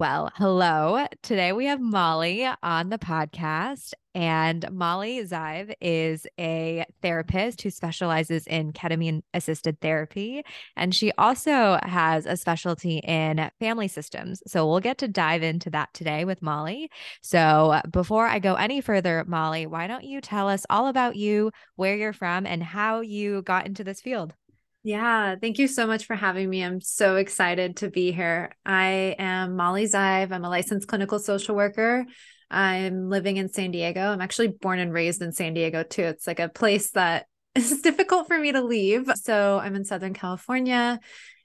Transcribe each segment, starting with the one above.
Well, hello. Today we have Molly on the podcast, and Molly Zive is a therapist who specializes in ketamine assisted therapy. And she also has a specialty in family systems. So we'll get to dive into that today with Molly. So before I go any further, Molly, why don't you tell us all about you, where you're from, and how you got into this field? Yeah, thank you so much for having me. I'm so excited to be here. I am Molly Zive. I'm a licensed clinical social worker. I'm living in San Diego. I'm actually born and raised in San Diego too. It's like a place that is difficult for me to leave. So I'm in Southern California.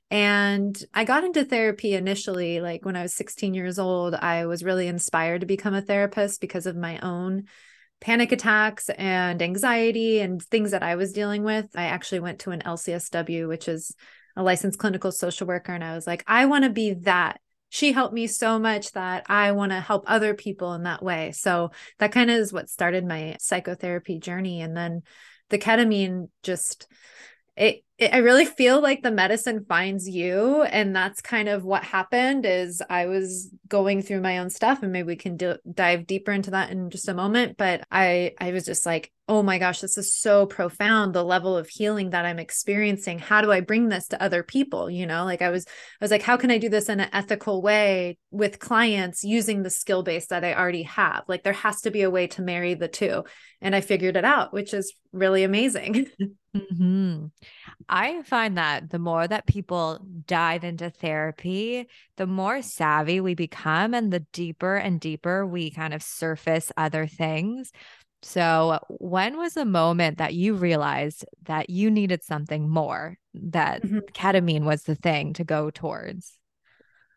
And I got into therapy initially, like when I was 16 years old. I was really inspired to become a therapist because of my own panic attacks and anxiety and things that I was dealing with. I actually went to an LCSW, which is a licensed clinical social worker. And I was like, I want to be that. She helped me so much that I want to help other people in that way. So that kind of is what started my psychotherapy journey. And then the ketamine just, it I really feel like the medicine finds you and that's kind of what happened is I was going through my own stuff and maybe we can do, dive deeper into that in just a moment but I I was just like oh my gosh this is so profound the level of healing that I'm experiencing how do I bring this to other people you know like I was I was like how can I do this in an ethical way with clients using the skill base that I already have like there has to be a way to marry the two and I figured it out which is really amazing mm-hmm. I find that the more that people dive into therapy, the more savvy we become and the deeper and deeper we kind of surface other things. So, when was the moment that you realized that you needed something more, that mm-hmm. ketamine was the thing to go towards?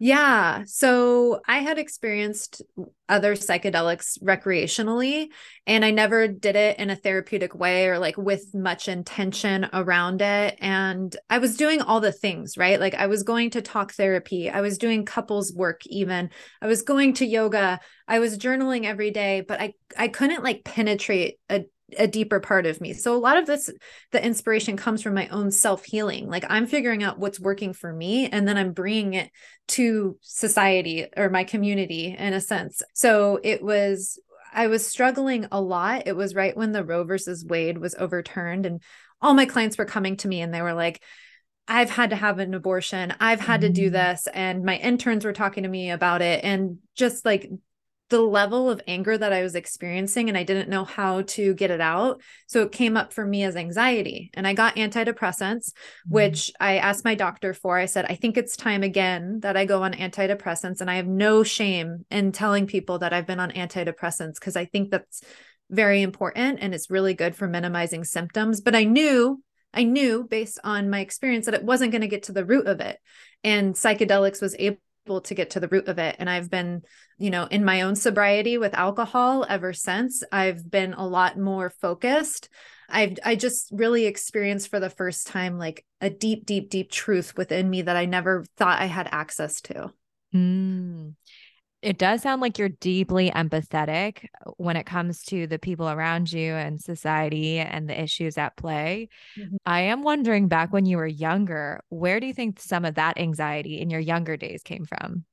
Yeah. So I had experienced other psychedelics recreationally, and I never did it in a therapeutic way or like with much intention around it. And I was doing all the things, right? Like I was going to talk therapy, I was doing couples work, even I was going to yoga, I was journaling every day, but I, I couldn't like penetrate a a deeper part of me. So a lot of this the inspiration comes from my own self-healing. Like I'm figuring out what's working for me and then I'm bringing it to society or my community in a sense. So it was I was struggling a lot. It was right when the Roe versus Wade was overturned and all my clients were coming to me and they were like I've had to have an abortion. I've had to do mm. this. And my interns were talking to me about it. And just like the level of anger that I was experiencing and I didn't know how to get it out. So it came up for me as anxiety. And I got antidepressants, mm-hmm. which I asked my doctor for. I said, I think it's time again that I go on antidepressants. And I have no shame in telling people that I've been on antidepressants because I think that's very important and it's really good for minimizing symptoms. But I knew I knew based on my experience that it wasn't going to get to the root of it. And psychedelics was able to get to the root of it. And I've been, you know, in my own sobriety with alcohol ever since. I've been a lot more focused. I've I just really experienced for the first time like a deep, deep, deep truth within me that I never thought I had access to. Mm it does sound like you're deeply empathetic when it comes to the people around you and society and the issues at play. Mm-hmm. I am wondering back when you were younger, where do you think some of that anxiety in your younger days came from?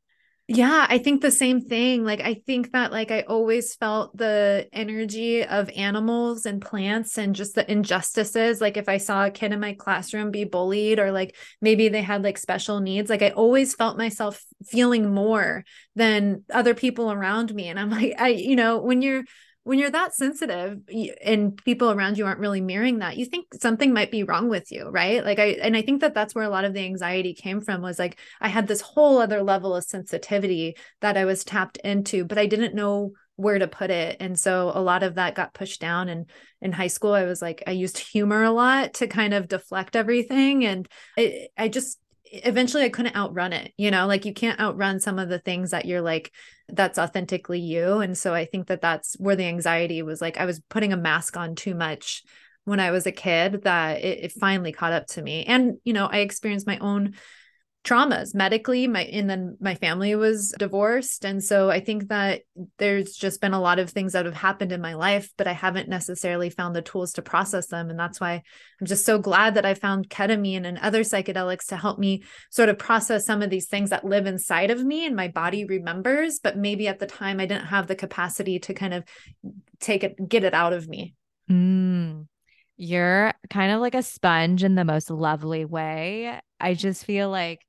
Yeah, I think the same thing. Like, I think that, like, I always felt the energy of animals and plants and just the injustices. Like, if I saw a kid in my classroom be bullied or like maybe they had like special needs, like, I always felt myself feeling more than other people around me. And I'm like, I, you know, when you're, when you're that sensitive and people around you aren't really mirroring that you think something might be wrong with you right? Like i and i think that that's where a lot of the anxiety came from was like i had this whole other level of sensitivity that i was tapped into but i didn't know where to put it and so a lot of that got pushed down and in high school i was like i used humor a lot to kind of deflect everything and I, I just eventually I couldn't outrun it, you know, like you can't outrun some of the things that you're like, that's authentically you. And so I think that that's where the anxiety was like, I was putting a mask on too much when I was a kid that it, it finally caught up to me. And, you know, I experienced my own traumas medically my and then my family was divorced and so i think that there's just been a lot of things that have happened in my life but i haven't necessarily found the tools to process them and that's why i'm just so glad that i found ketamine and other psychedelics to help me sort of process some of these things that live inside of me and my body remembers but maybe at the time i didn't have the capacity to kind of take it get it out of me mm. You're kind of like a sponge in the most lovely way. I just feel like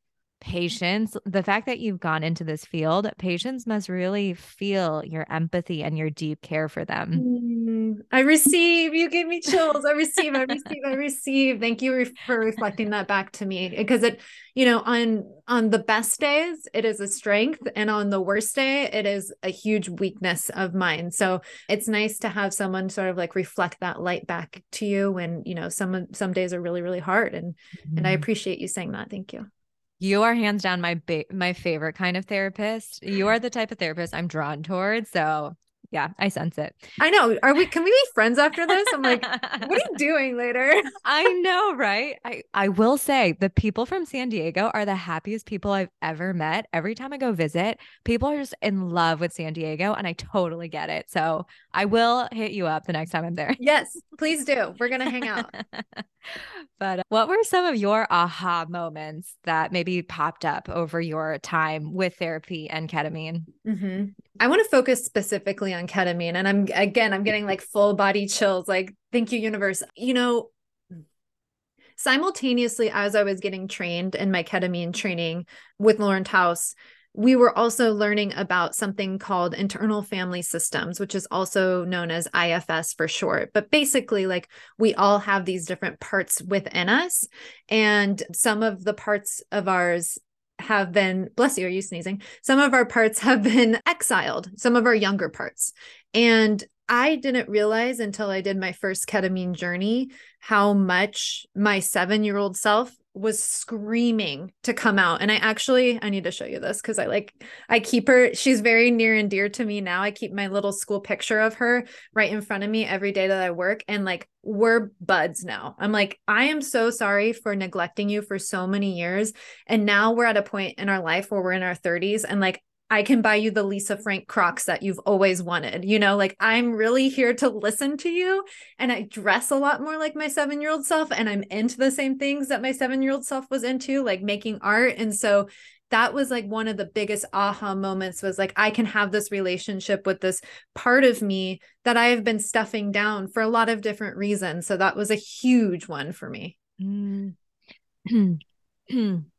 patience, the fact that you've gone into this field, patients must really feel your empathy and your deep care for them. Mm, I receive. You give me chills. I receive. I receive. I receive. Thank you for reflecting that back to me because it, you know, on on the best days it is a strength and on the worst day it is a huge weakness of mine. So it's nice to have someone sort of like reflect that light back to you when, you know, some some days are really really hard and mm-hmm. and I mm-hmm. appreciate you saying that. Thank you. You are hands down my ba- my favorite kind of therapist. You are the type of therapist I'm drawn towards. So yeah, I sense it. I know. Are we can we be friends after this? I'm like, what are you doing later? I know, right? I I will say the people from San Diego are the happiest people I've ever met. Every time I go visit, people are just in love with San Diego and I totally get it. So, I will hit you up the next time I'm there. Yes, please do. We're going to hang out. but uh, what were some of your aha moments that maybe popped up over your time with therapy and ketamine? Mm-hmm. I want to focus specifically on ketamine. And I'm, again, I'm getting like full body chills. Like, thank you, universe. You know, simultaneously, as I was getting trained in my ketamine training with Lauren Taus, we were also learning about something called internal family systems, which is also known as IFS for short. But basically, like we all have these different parts within us, and some of the parts of ours have been, bless you, are you sneezing? Some of our parts have been exiled, some of our younger parts. And I didn't realize until I did my first ketamine journey how much my seven year old self was screaming to come out. And i actually i need to show you this because i like i keep her she's very near and dear to me now. I keep my little school picture of her right in front of me every day that i work and like we're buds now. I'm like i am so sorry for neglecting you for so many years and now we're at a point in our life where we're in our 30s and like I can buy you the Lisa Frank Crocs that you've always wanted. You know, like I'm really here to listen to you. And I dress a lot more like my seven year old self. And I'm into the same things that my seven year old self was into, like making art. And so that was like one of the biggest aha moments was like, I can have this relationship with this part of me that I have been stuffing down for a lot of different reasons. So that was a huge one for me. Mm.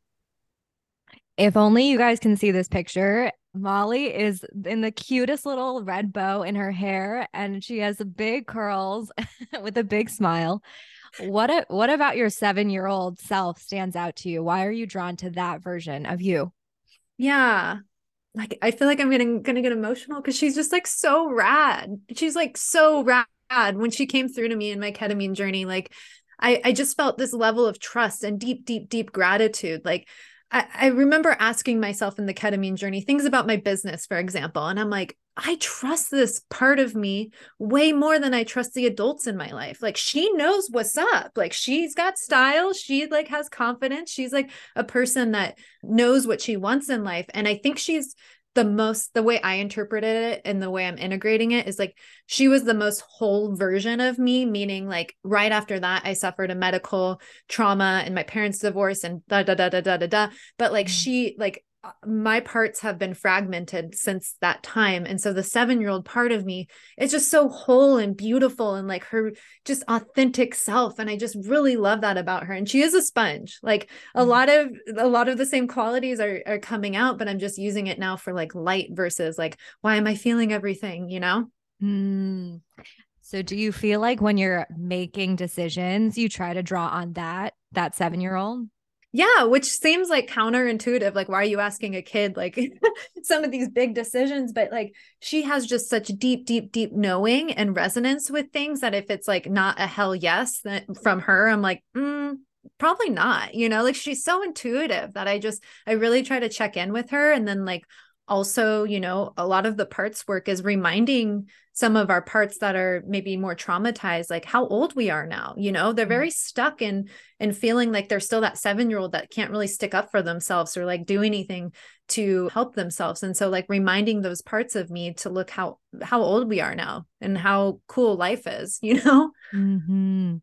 If only you guys can see this picture. Molly is in the cutest little red bow in her hair and she has big curls with a big smile. What a, what about your 7-year-old self stands out to you? Why are you drawn to that version of you? Yeah. Like I feel like I'm getting gonna get emotional because she's just like so rad. She's like so rad when she came through to me in my ketamine journey. Like I, I just felt this level of trust and deep, deep, deep gratitude. Like I, I remember asking myself in the ketamine journey things about my business, for example. And I'm like, I trust this part of me way more than I trust the adults in my life. Like she knows what's up. Like she's got style. She like has confidence. She's like a person that knows what she wants in life. And I think she's the most the way I interpreted it and the way I'm integrating it is like she was the most whole version of me, meaning like right after that I suffered a medical trauma and my parents divorced and da da da da da da da. But like mm-hmm. she like my parts have been fragmented since that time. And so the 7-year-old part of me is just so whole and beautiful and like her just authentic self. And I just really love that about her. And she is a sponge. Like a mm-hmm. lot of a lot of the same qualities are are coming out but I'm just using it now for like light versus like why am I feeling everything you know? Mm. So do you feel like when you're making decisions you try to draw on that that 7-year-old yeah, which seems like counterintuitive. Like, why are you asking a kid like some of these big decisions? But like, she has just such deep, deep, deep knowing and resonance with things that if it's like not a hell yes that from her, I'm like, mm, probably not. You know, like she's so intuitive that I just, I really try to check in with her and then like also, you know, a lot of the parts work is reminding some of our parts that are maybe more traumatized like how old we are now you know they're mm-hmm. very stuck in and feeling like they're still that 7 year old that can't really stick up for themselves or like do anything to help themselves and so like reminding those parts of me to look how how old we are now and how cool life is you know mm-hmm.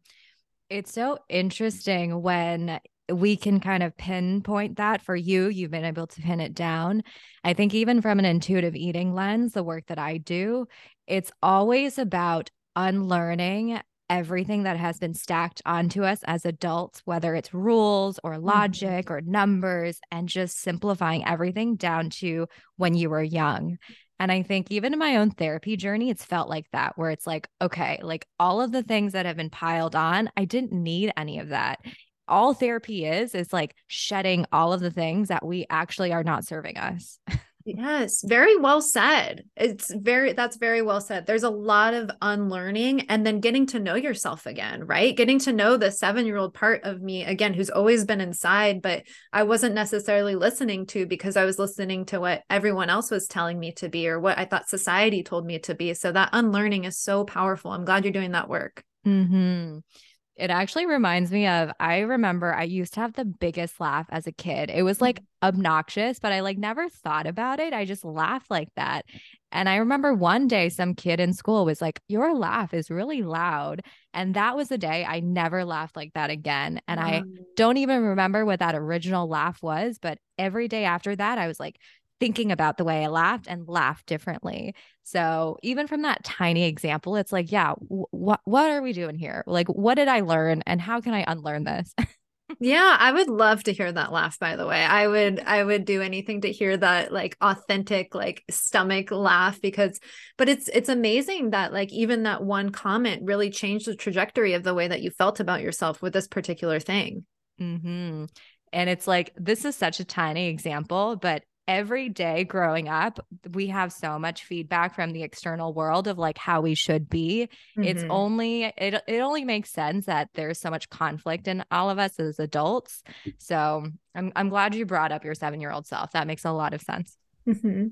it's so interesting when we can kind of pinpoint that for you. You've been able to pin it down. I think, even from an intuitive eating lens, the work that I do, it's always about unlearning everything that has been stacked onto us as adults, whether it's rules or mm-hmm. logic or numbers, and just simplifying everything down to when you were young. And I think even in my own therapy journey, it's felt like that, where it's like, okay, like all of the things that have been piled on, I didn't need any of that all therapy is is like shedding all of the things that we actually are not serving us. yes, very well said. It's very that's very well said. There's a lot of unlearning and then getting to know yourself again, right? Getting to know the 7-year-old part of me again who's always been inside but I wasn't necessarily listening to because I was listening to what everyone else was telling me to be or what I thought society told me to be. So that unlearning is so powerful. I'm glad you're doing that work. Mhm. It actually reminds me of I remember I used to have the biggest laugh as a kid. It was like mm-hmm. obnoxious, but I like never thought about it. I just laughed like that. And I remember one day some kid in school was like, Your laugh is really loud. And that was the day I never laughed like that again. And I don't even remember what that original laugh was, but every day after that, I was like, thinking about the way I laughed and laughed differently. So even from that tiny example, it's like, yeah, what what are we doing here? Like, what did I learn, and how can I unlearn this? yeah, I would love to hear that laugh. By the way, I would I would do anything to hear that like authentic like stomach laugh because, but it's it's amazing that like even that one comment really changed the trajectory of the way that you felt about yourself with this particular thing. Hmm. And it's like this is such a tiny example, but every day growing up, we have so much feedback from the external world of like how we should be. Mm-hmm. It's only it it only makes sense that there's so much conflict in all of us as adults. So I'm I'm glad you brought up your seven year old self. That makes a lot of sense. Mm-hmm.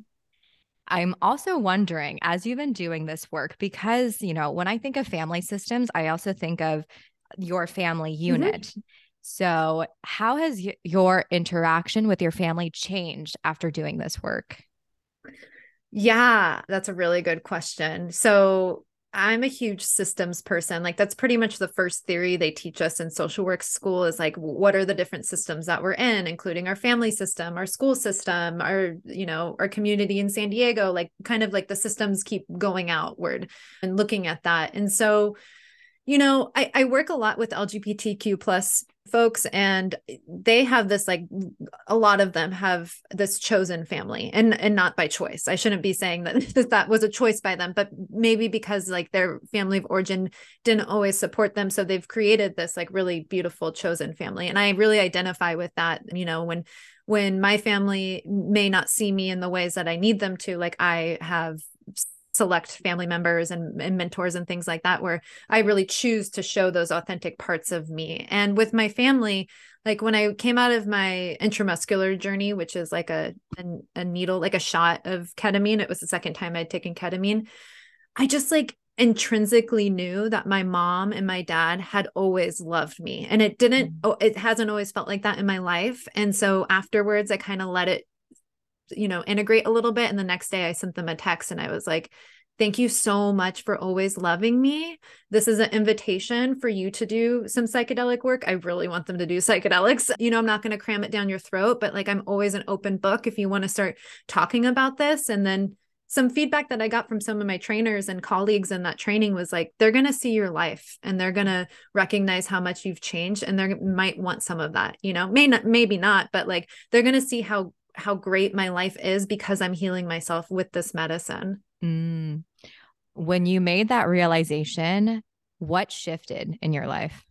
I'm also wondering, as you've been doing this work, because, you know, when I think of family systems, I also think of your family mm-hmm. unit. Mm-hmm. So, how has y- your interaction with your family changed after doing this work? Yeah, that's a really good question. So, I'm a huge systems person. Like that's pretty much the first theory they teach us in social work school is like what are the different systems that we're in, including our family system, our school system, our, you know, our community in San Diego, like kind of like the systems keep going outward and looking at that. And so, you know, I, I work a lot with LGBTQ plus folks and they have this like a lot of them have this chosen family and and not by choice. I shouldn't be saying that that was a choice by them but maybe because like their family of origin didn't always support them so they've created this like really beautiful chosen family and i really identify with that you know when when my family may not see me in the ways that i need them to like i have select family members and, and, mentors and things like that where i really choose to show those authentic parts of me. And with my family like when i came out of my intramuscular journey which is like a, a, a needle like a shot of ketamine it was the second time i'd taken ketamine i just like intrinsically knew that my mom and my dad had always loved me. And it didn't oh, it hasn't always felt like that in my life. And so afterwards i kind of let it you know, integrate a little bit. And the next day I sent them a text and I was like, Thank you so much for always loving me. This is an invitation for you to do some psychedelic work. I really want them to do psychedelics. You know, I'm not going to cram it down your throat, but like I'm always an open book if you want to start talking about this. And then some feedback that I got from some of my trainers and colleagues in that training was like, they're going to see your life and they're going to recognize how much you've changed and they might want some of that, you know, may not, maybe not, but like they're going to see how how great my life is because I'm healing myself with this medicine. Mm. When you made that realization, what shifted in your life?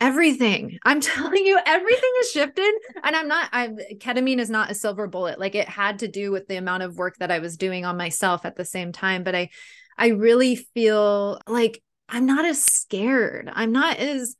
Everything. I'm telling you, everything has shifted. And I'm not, I'm ketamine is not a silver bullet. Like it had to do with the amount of work that I was doing on myself at the same time. But I, I really feel like I'm not as scared. I'm not as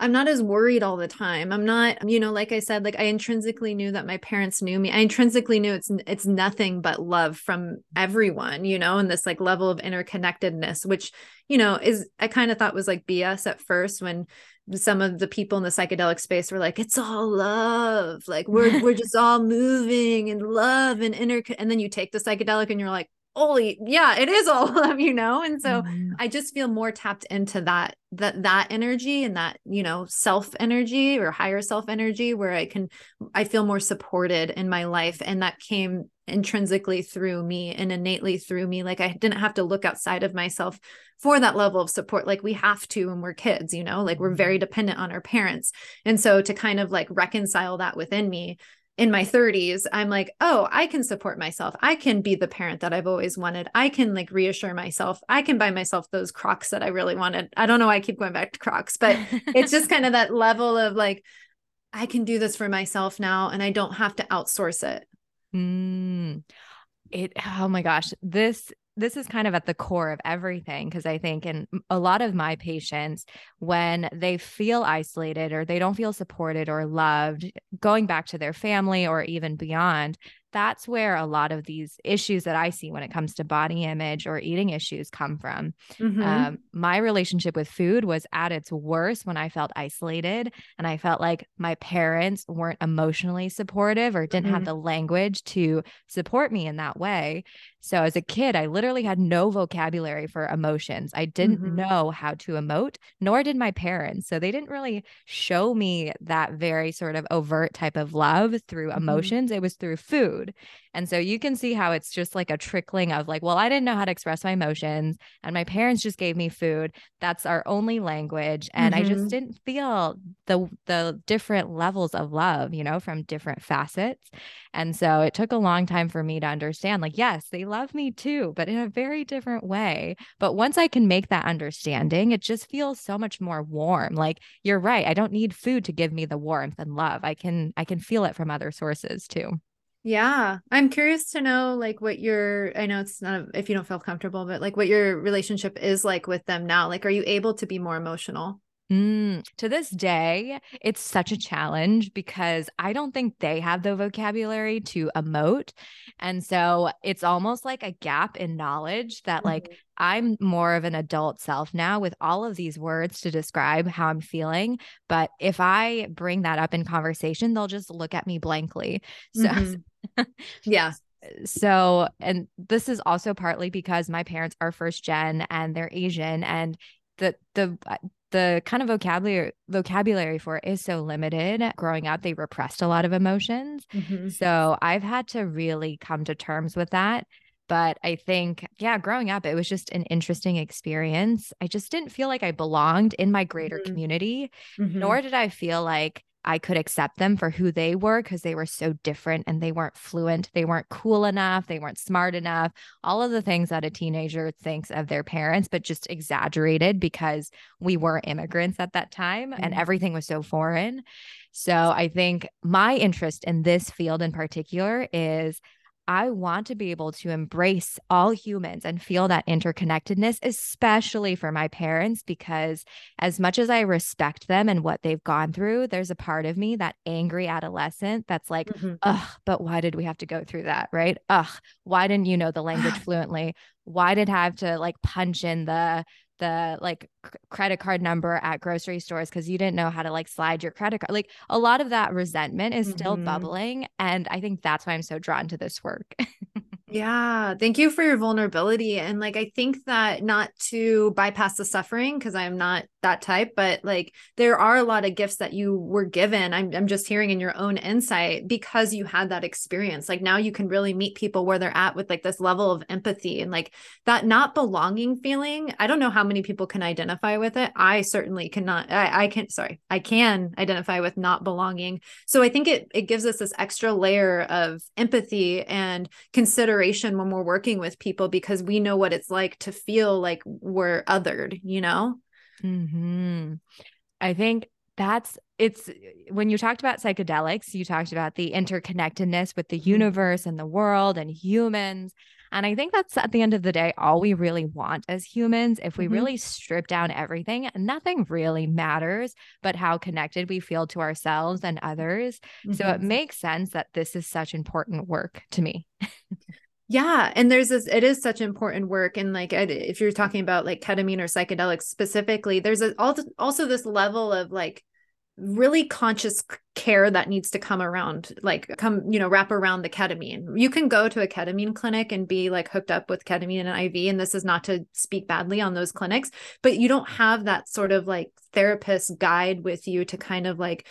I'm not as worried all the time. I'm not, you know, like I said, like I intrinsically knew that my parents knew me. I intrinsically knew it's it's nothing but love from everyone, you know, and this like level of interconnectedness, which, you know, is I kind of thought was like BS at first when some of the people in the psychedelic space were like, it's all love. Like we're we're just all moving and love and inter and then you take the psychedelic and you're like, holy yeah it is all of you know and so mm-hmm. i just feel more tapped into that that that energy and that you know self energy or higher self energy where i can i feel more supported in my life and that came intrinsically through me and innately through me like i didn't have to look outside of myself for that level of support like we have to when we're kids you know like we're very mm-hmm. dependent on our parents and so to kind of like reconcile that within me in my 30s i'm like oh i can support myself. I can be the parent that i've always wanted. I can like reassure myself. I can buy myself those crocs that i really wanted. I don't know why i keep going back to crocs but it's just kind of that level of like i can do this for myself now and i don't have to outsource it. Mm. it oh my gosh this this is kind of at the core of everything because I think in a lot of my patients, when they feel isolated or they don't feel supported or loved, going back to their family or even beyond, that's where a lot of these issues that I see when it comes to body image or eating issues come from. Mm-hmm. Um, my relationship with food was at its worst when I felt isolated and I felt like my parents weren't emotionally supportive or didn't mm-hmm. have the language to support me in that way. So as a kid, I literally had no vocabulary for emotions. I didn't mm-hmm. know how to emote, nor did my parents. So they didn't really show me that very sort of overt type of love through mm-hmm. emotions. It was through food food. And so you can see how it's just like a trickling of like, well, I didn't know how to express my emotions and my parents just gave me food. That's our only language and mm-hmm. I just mm-hmm. didn't feel the the different levels of love, you know, from different facets. And so it took a long time for me to understand like, yes, they love me too, but in a very different way. But once I can make that understanding, it just feels so much more warm. Like you're right, I don't need food to give me the warmth and love. I can I can feel it from other sources too. Yeah. I'm curious to know like what your I know it's not if you don't feel comfortable, but like what your relationship is like with them now. Like are you able to be more emotional? Mm, to this day, it's such a challenge because I don't think they have the vocabulary to emote. And so it's almost like a gap in knowledge that, mm-hmm. like, I'm more of an adult self now with all of these words to describe how I'm feeling. But if I bring that up in conversation, they'll just look at me blankly. So, mm-hmm. yeah. So, and this is also partly because my parents are first gen and they're Asian and the the uh, the kind of vocabulary vocabulary for it is so limited. Growing up, they repressed a lot of emotions. Mm-hmm. So I've had to really come to terms with that. But I think, yeah, growing up, it was just an interesting experience. I just didn't feel like I belonged in my greater mm-hmm. community, mm-hmm. nor did I feel like I could accept them for who they were because they were so different and they weren't fluent. They weren't cool enough. They weren't smart enough. All of the things that a teenager thinks of their parents, but just exaggerated because we were immigrants at that time mm-hmm. and everything was so foreign. So I think my interest in this field in particular is I want to be able to embrace all humans and feel that interconnectedness, especially for my parents, because as much as I respect them and what they've gone through, there's a part of me, that angry adolescent, that's like, mm-hmm. ugh, but why did we have to go through that? Right? Ugh, why didn't you know the language fluently? Why did I have to like punch in the the like c- credit card number at grocery stores because you didn't know how to like slide your credit card. Like a lot of that resentment is still mm-hmm. bubbling. And I think that's why I'm so drawn to this work. Yeah, thank you for your vulnerability. And like, I think that not to bypass the suffering, because I'm not that type, but like, there are a lot of gifts that you were given. I'm, I'm just hearing in your own insight because you had that experience. Like, now you can really meet people where they're at with like this level of empathy and like that not belonging feeling. I don't know how many people can identify with it. I certainly cannot, I, I can, sorry, I can identify with not belonging. So I think it, it gives us this extra layer of empathy and consideration when we're working with people because we know what it's like to feel like we're othered, you know? Mm-hmm. I think that's it's when you talked about psychedelics, you talked about the interconnectedness with the mm-hmm. universe and the world and humans. And I think that's at the end of the day, all we really want as humans. If we mm-hmm. really strip down everything, nothing really matters but how connected we feel to ourselves and others. Mm-hmm. So it mm-hmm. makes sense that this is such important work to me. Yeah. And there's this, it is such important work. And like, if you're talking about like ketamine or psychedelics specifically, there's a, also this level of like really conscious care that needs to come around like come you know wrap around the ketamine you can go to a ketamine clinic and be like hooked up with ketamine and iv and this is not to speak badly on those clinics but you don't have that sort of like therapist guide with you to kind of like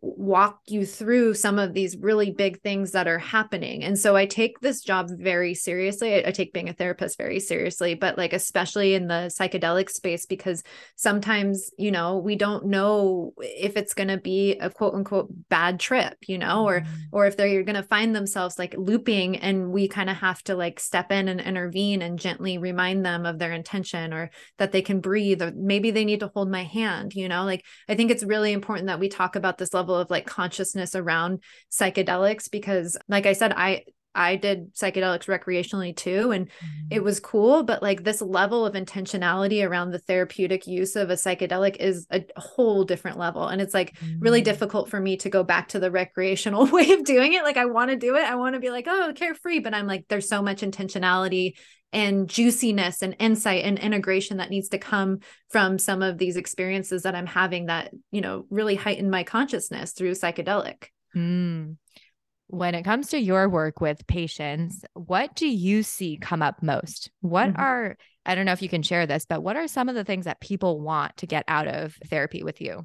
walk you through some of these really big things that are happening. And so I take this job very seriously. I, I, take being a therapist very seriously, but like especially in the psychedelic space, because sometimes, you know, we don't know if it's going to be a quote unquote bad trip, you know, or, mm-hmm. or if they're going to find themselves like looping and we kind of have to like step in and intervene and gently remind them of their intention or that they can breathe, or maybe they need to hold my hand, you know, like I think it's really important that we talk about this level of like consciousness around psychedelics because like I said I I did psychedelics recreationally too and mm-hmm. it was cool but like this level of intentionality around the therapeutic use of a psychedelic is a whole different level and it's like mm-hmm. really difficult for me to go back to the recreational way of doing it like I want to do it I want to be like oh carefree but I'm like there's so much intentionality and juiciness and insight and integration that needs to come from some of these experiences that I'm having that, you know, really heighten my consciousness through psychedelic. Mm. When it comes to your work with patients, what do you see come up most? What mm-hmm. are, I don't know if you can share this, but what are some of the things that people want to get out of therapy with you?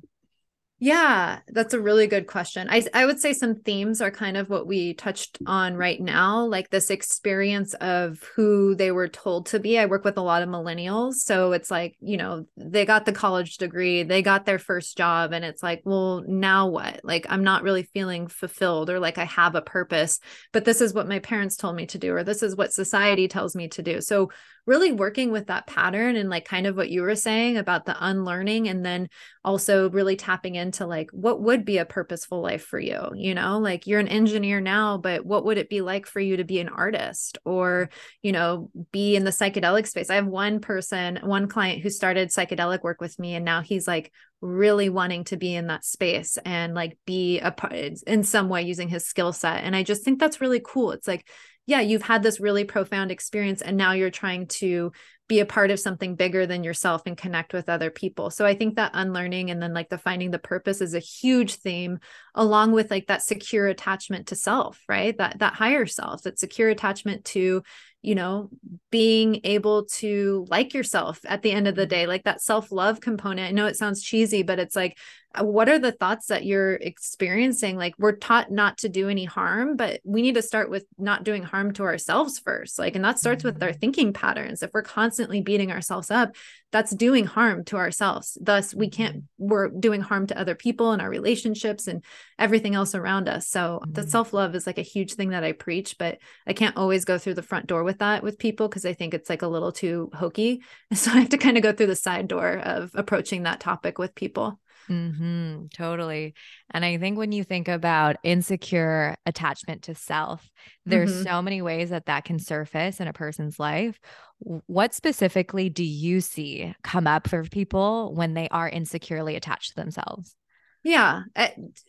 Yeah, that's a really good question. I I would say some themes are kind of what we touched on right now, like this experience of who they were told to be. I work with a lot of millennials, so it's like, you know, they got the college degree, they got their first job and it's like, well, now what? Like I'm not really feeling fulfilled or like I have a purpose, but this is what my parents told me to do or this is what society tells me to do. So really working with that pattern and like kind of what you were saying about the unlearning and then also really tapping into like what would be a purposeful life for you you know? Like you're an engineer now but what would it be like for you to be an artist or you know be in the psychedelic space? I have one person one client who started psychedelic work with me and now he's like really wanting to be in that space and like be a part in some way using his skill set and i just think that's really cool it's like yeah, you've had this really profound experience and now you're trying to be a part of something bigger than yourself and connect with other people. So I think that unlearning and then like the finding the purpose is a huge theme along with like that secure attachment to self, right? That that higher self, that secure attachment to you know, being able to like yourself at the end of the mm-hmm. day, like that self love component. I know it sounds cheesy, but it's like, what are the thoughts that you're experiencing? Like, we're taught not to do any harm, but we need to start with not doing harm to ourselves first. Like, and that starts with our mm-hmm. thinking patterns. If we're constantly beating ourselves up, that's doing harm to ourselves. Thus, we can't, mm-hmm. we're doing harm to other people and our relationships and everything else around us. So, mm-hmm. the self love is like a huge thing that I preach, but I can't always go through the front door with that with people because I think it's like a little too hokey. So, I have to kind of go through the side door of approaching that topic with people. Mm-hmm, totally. And I think when you think about insecure attachment to self, there's mm-hmm. so many ways that that can surface in a person's life. What specifically do you see come up for people when they are insecurely attached to themselves? Yeah,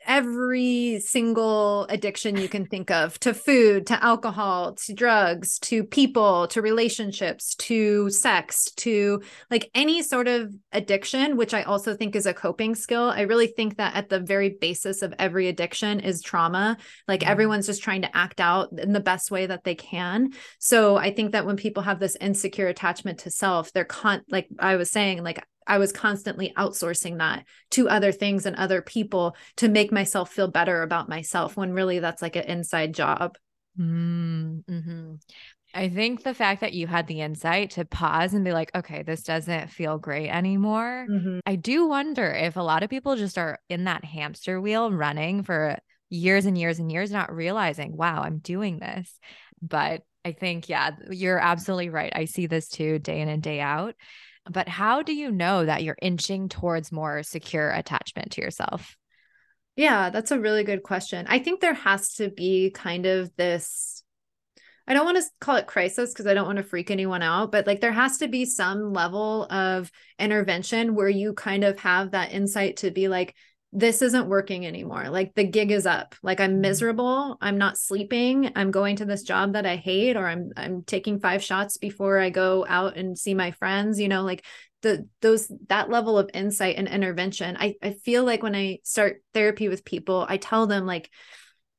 every single addiction you can think of to food, to alcohol, to drugs, to people, to relationships, to sex, to like any sort of addiction, which I also think is a coping skill. I really think that at the very basis of every addiction is trauma. Like mm-hmm. everyone's just trying to act out in the best way that they can. So I think that when people have this insecure attachment to self, they're con like I was saying, like I was constantly outsourcing that to other things and other people to make myself feel better about myself when really that's like an inside job. Mm-hmm. I think the fact that you had the insight to pause and be like, okay, this doesn't feel great anymore. Mm-hmm. I do wonder if a lot of people just are in that hamster wheel running for years and years and years, not realizing, wow, I'm doing this. But I think, yeah, you're absolutely right. I see this too day in and day out. But how do you know that you're inching towards more secure attachment to yourself? Yeah, that's a really good question. I think there has to be kind of this I don't want to call it crisis because I don't want to freak anyone out, but like there has to be some level of intervention where you kind of have that insight to be like, this isn't working anymore. Like the gig is up. Like I'm mm-hmm. miserable. I'm not sleeping. I'm going to this job that I hate, or I'm I'm taking five shots before I go out and see my friends. You know, like the those that level of insight and intervention. I I feel like when I start therapy with people, I tell them like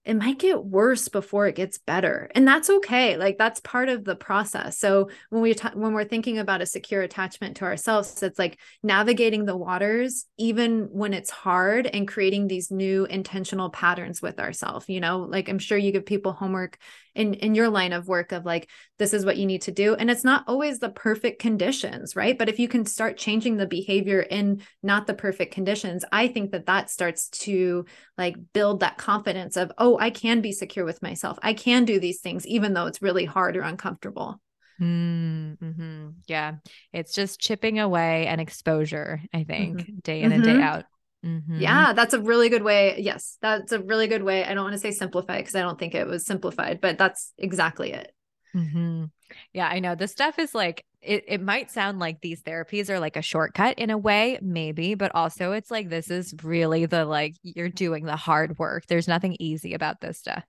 it might get worse before it gets better and that's okay like that's part of the process. So when we ta- when we're thinking about a secure attachment to ourselves it's like navigating the waters even when it's hard and creating these new intentional patterns with ourselves you know? Like i'm sure you give people homework in in your line of work of like this is what you need to do and it's not always the perfect conditions right but if you can start changing the behavior in not the perfect conditions i think that that starts to like build that confidence of oh i can be secure with myself i can do these things even though it's really hard or uncomfortable mm-hmm. yeah it's just chipping away and exposure i think mm-hmm. day in and day mm-hmm. out Mm-hmm. Yeah, that's a really good way. Yes, that's a really good way. I don't want to say simplify because I don't think it was simplified, but that's exactly it. Mm-hmm. Yeah, I know. This stuff is like, it, it might sound like these therapies are like a shortcut in a way, maybe, but also it's like this is really the like you're doing the hard work. There's nothing easy about this stuff.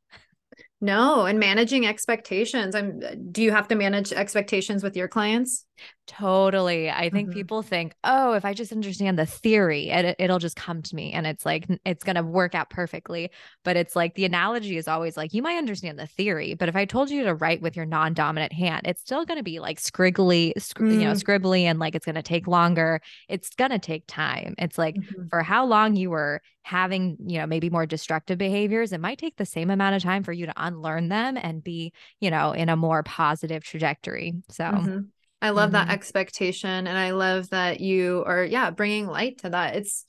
No, and managing expectations. I'm do you have to manage expectations with your clients? Totally. I think mm-hmm. people think, oh, if I just understand the theory, it, it'll just come to me and it's like, it's going to work out perfectly. But it's like the analogy is always like, you might understand the theory, but if I told you to write with your non dominant hand, it's still going to be like scriggly, mm. you know, mm. scribbly and like it's going to take longer. It's going to take time. It's like mm-hmm. for how long you were having, you know, maybe more destructive behaviors, it might take the same amount of time for you to unlearn them and be, you know, in a more positive trajectory. So, mm-hmm. I love mm-hmm. that expectation and I love that you are yeah, bringing light to that. It's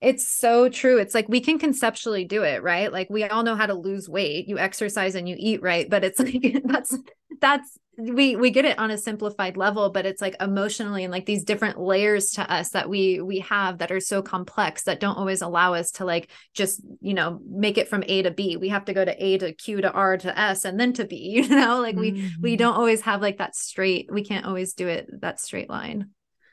it's so true. It's like we can conceptually do it, right? Like we all know how to lose weight. You exercise and you eat right, but it's like that's that's we we get it on a simplified level, but it's like emotionally and like these different layers to us that we we have that are so complex that don't always allow us to like just, you know, make it from A to B. We have to go to A to Q to R to S and then to B, you know? Like we mm-hmm. we don't always have like that straight. We can't always do it that straight line.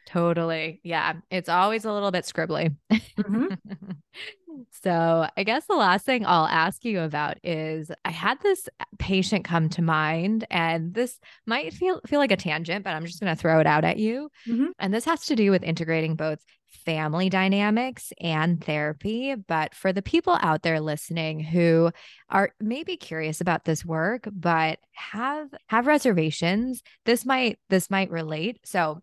Totally. Yeah. It's always a little bit scribbly. Mm-hmm. so, I guess the last thing I'll ask you about is I had this patient come to mind, and this might feel feel like a tangent, but I'm just going to throw it out at you. Mm-hmm. And this has to do with integrating both family dynamics and therapy. But for the people out there listening who are maybe curious about this work, but have have reservations, this might this might relate. So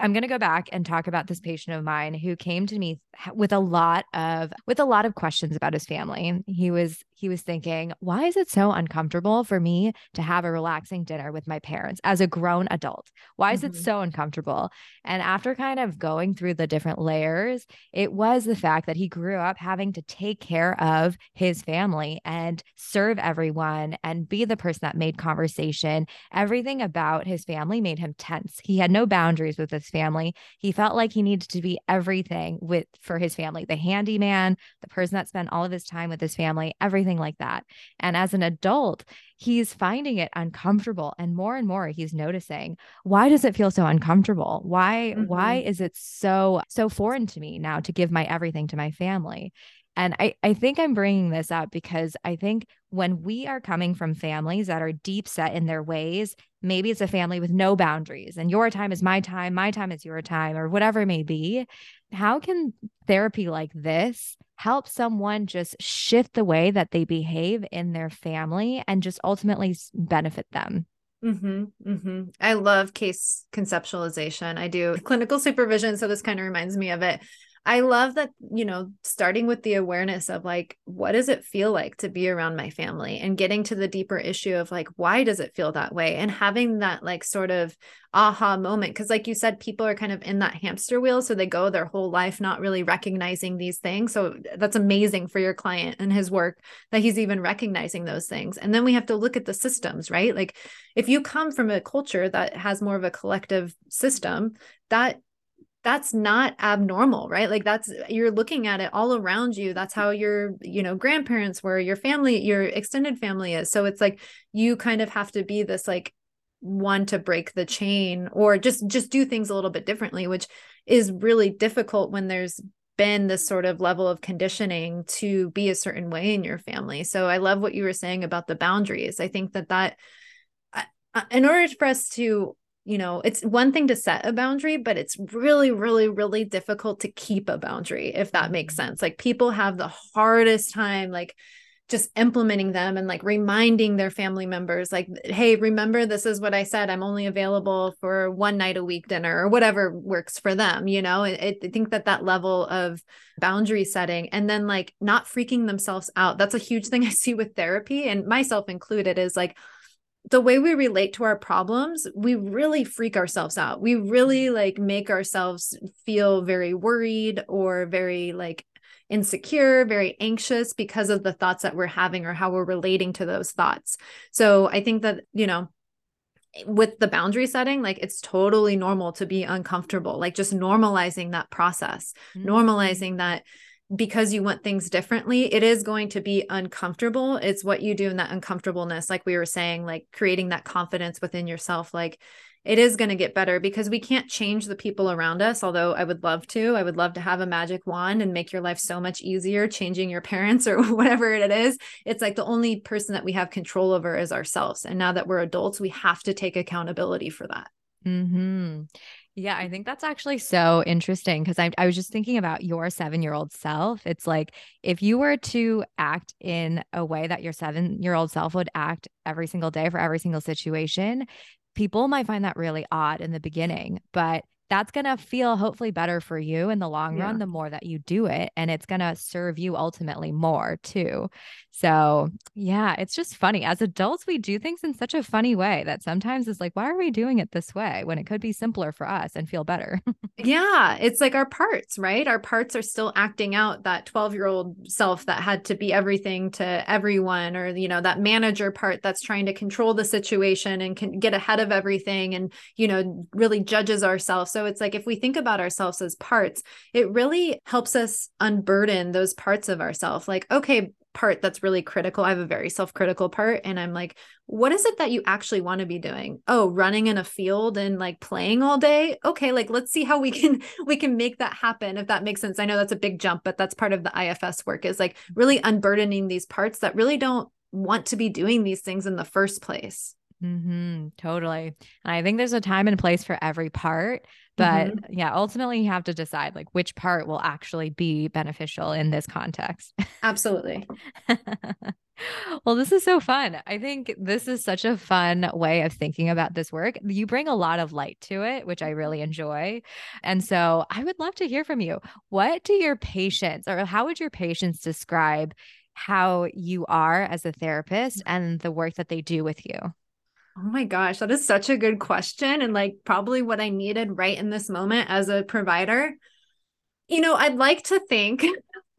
I'm going to go back and talk about this patient of mine who came to me with a lot of with a lot of questions about his family. He was he was thinking, why is it so uncomfortable for me to have a relaxing dinner with my parents as a grown adult? Why is mm-hmm. it so uncomfortable? And after kind of going through the different layers, it was the fact that he grew up having to take care of his family and serve everyone and be the person that made conversation. Everything about his family made him tense. He had no boundaries with his family. He felt like he needed to be everything with for his family, the handyman, the person that spent all of his time with his family, everything like that. And as an adult, he's finding it uncomfortable and more and more he's noticing, why does it feel so uncomfortable? Why mm-hmm. why is it so so foreign to me now to give my everything to my family? And I, I think I'm bringing this up because I think when we are coming from families that are deep set in their ways, maybe it's a family with no boundaries and your time is my time, my time is your time, or whatever it may be. How can therapy like this help someone just shift the way that they behave in their family and just ultimately benefit them? Mm-hmm, mm-hmm. I love case conceptualization. I do clinical supervision. So this kind of reminds me of it. I love that, you know, starting with the awareness of like, what does it feel like to be around my family and getting to the deeper issue of like, why does it feel that way? And having that like sort of aha moment. Cause like you said, people are kind of in that hamster wheel. So they go their whole life not really recognizing these things. So that's amazing for your client and his work that he's even recognizing those things. And then we have to look at the systems, right? Like if you come from a culture that has more of a collective system, that that's not abnormal right? Like that's you're looking at it all around you. That's how your you know grandparents were your family your extended family is. So it's like you kind of have to be this like one to break the chain or just just do things a little bit differently which is really difficult when there's been this sort of level of conditioning to be a certain way in your family. So i love what you were saying about the boundaries. I think that that in order for us to you know, it's one thing to set a boundary, but it's really, really, really difficult to keep a boundary, if that makes mm-hmm. sense. Like people have the hardest time, like, just implementing them and like reminding their family members like hey remember this is what i said i'm only available for one night a week dinner or whatever works for them you know i, I think that that level of boundary setting and then like not freaking themselves out that's a huge thing i see with therapy and myself included is like the way we relate to our problems, we really freak ourselves out. We really mm-hmm. like make ourselves feel very worried or very like insecure, very anxious because of the thoughts that we're having or how we're relating to those thoughts. So I think that, you know, with the boundary setting, like it's totally normal to be uncomfortable, like just normalizing that process, mm-hmm. normalizing that because you want things differently, it is going to be uncomfortable. It's what you do in that uncomfortableness, like we were saying, like creating that confidence within yourself. Like it is going to get better because we can't change the people around us. Although I would love to, I would love to have a magic wand and make your life so much easier, changing your parents or whatever it is. It's like the only person that we have control over is ourselves. And now that we're adults, we have to take accountability for that. Hmm. Yeah, I think that's actually so interesting because I, I was just thinking about your seven year old self. It's like if you were to act in a way that your seven year old self would act every single day for every single situation, people might find that really odd in the beginning. But that's going to feel hopefully better for you in the long yeah. run the more that you do it and it's going to serve you ultimately more too. So yeah it's just funny. As adults we do things in such a funny way that sometimes it's like why are we doing it this way? when it could be simpler for us and feel better. Yeah it's like our parts right? Our parts are still acting out that 12 year old self that had to be everything to everyone or you know that manager part that's trying to control the situation and can get ahead of everything and you know really judges ourselves. So so it's like if we think about ourselves as parts, it really helps us unburden those parts of ourselves. Like, okay, part that's really critical. I have a very self critical part. And I'm like, what is it that you actually want to be doing? Oh, running in a field and like playing all day. Okay, like let's see how we can we can make that happen if that makes sense. I know that's a big jump, but that's part of the IFS work is like really unburdening these parts that really don't want to be doing these things in the first place. Mm-hmm, totally. And I think there's a time and place for every part. But mm-hmm. yeah, ultimately, you have to decide like which part will actually be beneficial in this context. Absolutely. well, this is so fun. I think this is such a fun way of thinking about this work. You bring a lot of light to it, which I really enjoy. And so I would love to hear from you. What do your patients, or how would your patients describe how you are as a therapist and the work that they do with you? Oh my gosh, that is such a good question. And like probably what I needed right in this moment as a provider. You know, I'd like to think,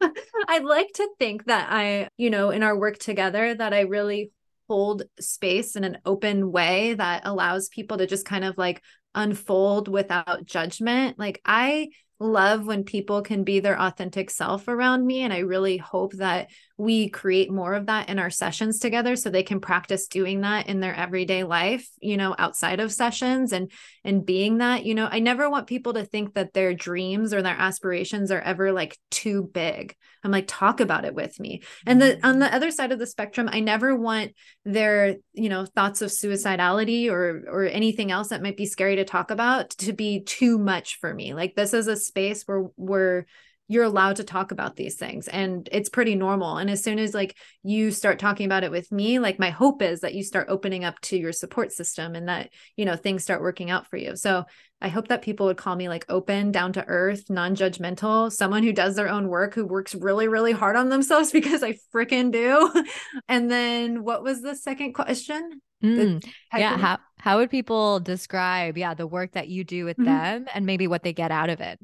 I'd like to think that I, you know, in our work together, that I really hold space in an open way that allows people to just kind of like unfold without judgment. Like I love when people can be their authentic self around me. And I really hope that we create more of that in our sessions together so they can practice doing that in their everyday life you know outside of sessions and and being that you know i never want people to think that their dreams or their aspirations are ever like too big. I'm like talk about it with me. And the mm-hmm. on the other side of the spectrum i never want their you know thoughts of suicidality or or anything else that might be scary to talk about to be too much for me. Like this is a space where we're you're allowed to talk about these things and it's pretty normal. And as soon as like you start talking about it with me like my hope is that you start opening up to your support system and that you know things start working out for you. So i hope that people would call me like open down to earth non-judgmental someone who does their own work who works really really hard on themselves because i freaking do. And then what was the second question? Mm, yeah how, how would people describe yeah the work that you do with mm-hmm. them and maybe what they get out of it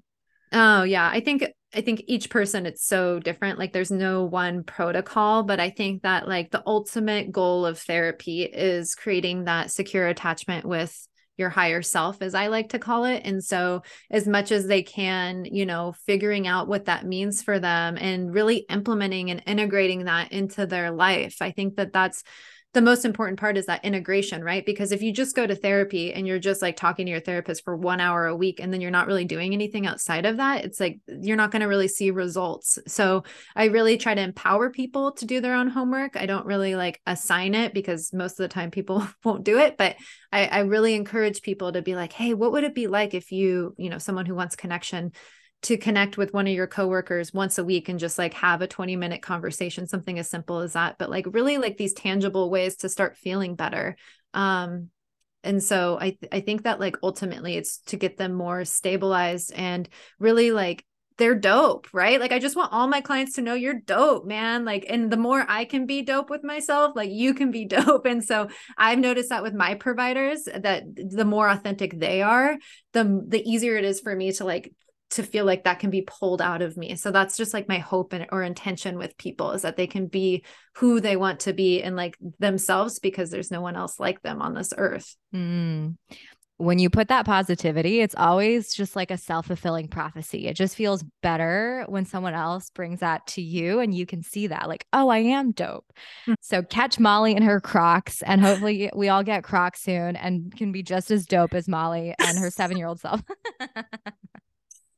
Oh yeah, I think I think each person it's so different. Like there's no one protocol, but I think that like the ultimate goal of therapy is creating that secure attachment with your higher self as I like to call it. And so as much as they can, you know, figuring out what that means for them and really implementing and integrating that into their life. I think that that's the most important part is that integration, right? Because if you just go to therapy and you're just like talking to your therapist for one hour a week and then you're not really doing anything outside of that, it's like you're not going to really see results. So I really try to empower people to do their own homework. I don't really like assign it because most of the time people won't do it, but I, I really encourage people to be like, hey, what would it be like if you, you know, someone who wants connection to connect with one of your coworkers once a week and just like have a 20 minute conversation something as simple as that but like really like these tangible ways to start feeling better um and so i i think that like ultimately it's to get them more stabilized and really like they're dope, right? Like I just want all my clients to know you're dope, man. Like and the more I can be dope with myself, like you can be dope. And so I've noticed that with my providers that the more authentic they are, the the easier it is for me to like to feel like that can be pulled out of me. So that's just like my hope and, or intention with people is that they can be who they want to be and like themselves because there's no one else like them on this earth. Mm. When you put that positivity, it's always just like a self fulfilling prophecy. It just feels better when someone else brings that to you and you can see that, like, oh, I am dope. Mm. So catch Molly in her Crocs, and hopefully we all get Crocs soon and can be just as dope as Molly and her seven year old self.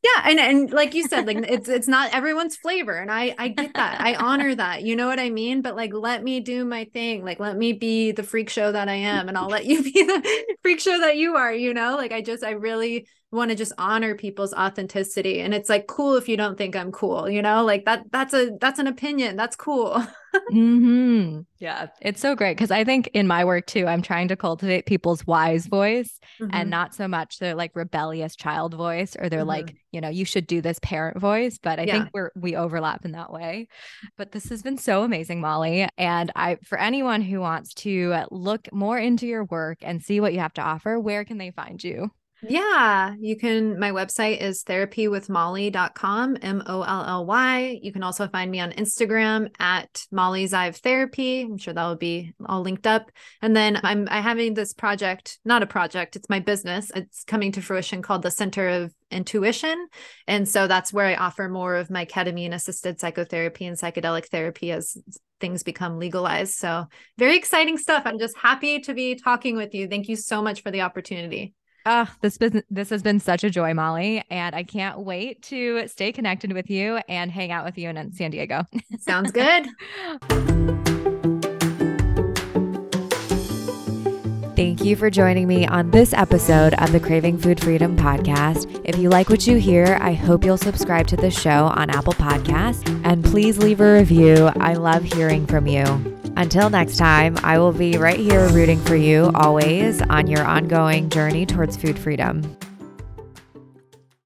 yeah and and like you said like it's it's not everyone's flavor and i i get that i honor that you know what i mean? But like let me do my thing like let me be the freak show that i am and i'll let you be the freak show that you are you know? Like i just i really want to just honor people's authenticity and it's like cool if you don't think i'm cool you know? Like that that's a that's an opinion that's cool mm-hmm. yeah it's so great because i think in my work too i'm trying to cultivate people's wise voice mm-hmm. and not so much their like rebellious child voice or their mm-hmm. like you know you should do this parent voice but i yeah. think we're we overlap in that way but this has been so amazing molly and i for anyone who wants to look more into your work and see what you have to offer where can they find you yeah, you can. My website is therapywithmolly.com, M O L L Y. You can also find me on Instagram at Molly Zive Therapy. I'm sure that will be all linked up. And then I'm I having this project, not a project, it's my business. It's coming to fruition called the Center of Intuition. And so that's where I offer more of my ketamine assisted psychotherapy and psychedelic therapy as things become legalized. So very exciting stuff. I'm just happy to be talking with you. Thank you so much for the opportunity. Uh, this been, this has been such a joy, Molly, and I can't wait to stay connected with you and hang out with you in San Diego. Sounds good. Thank you for joining me on this episode of the Craving Food Freedom podcast. If you like what you hear, I hope you'll subscribe to the show on Apple Podcasts and please leave a review. I love hearing from you. Until next time, I will be right here rooting for you always on your ongoing journey towards food freedom.